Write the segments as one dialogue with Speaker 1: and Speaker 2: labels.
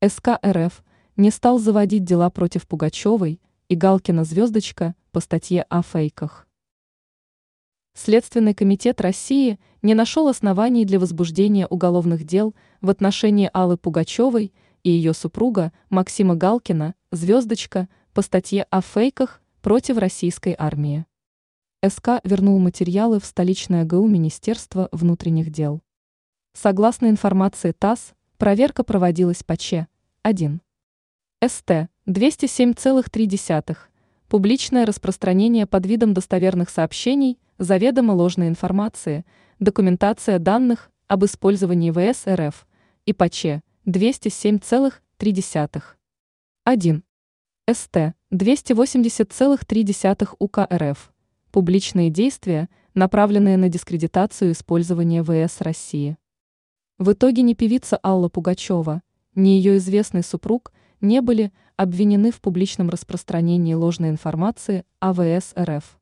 Speaker 1: СК РФ не стал заводить дела против Пугачевой и Галкина «Звездочка» по статье о фейках. Следственный комитет России не нашел оснований для возбуждения уголовных дел в отношении Аллы Пугачевой и ее супруга Максима Галкина «Звездочка» по статье о фейках против российской армии. СК вернул материалы в столичное ГУ Министерства внутренних дел. Согласно информации ТАСС, проверка проводилась по ЧЕ-1. СТ 207,3. Публичное распространение под видом достоверных сообщений, заведомо ложной информации, документация данных об использовании ВС РФ и по ЧЕ 207,3. 1. СТ 280,3 УК РФ. Публичные действия, направленные на дискредитацию использования ВС России. В итоге ни певица Алла Пугачева, ни ее известный супруг не были обвинены в публичном распространении ложной информации о ВС РФ.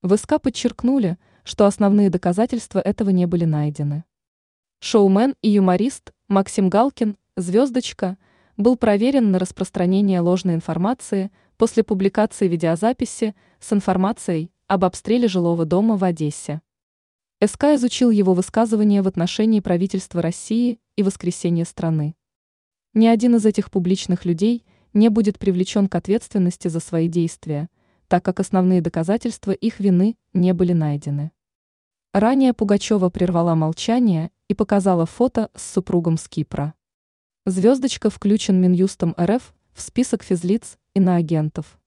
Speaker 1: В подчеркнули, что основные доказательства этого не были найдены. Шоумен и юморист Максим Галкин, звездочка, был проверен на распространение ложной информации после публикации видеозаписи с информацией об обстреле жилого дома в Одессе. СК изучил его высказывания в отношении правительства России и воскресения страны. Ни один из этих публичных людей не будет привлечен к ответственности за свои действия, так как основные доказательства их вины не были найдены. Ранее Пугачева прервала молчание и показала фото с супругом с Кипра. Звездочка включен Минюстом РФ в список физлиц и на агентов.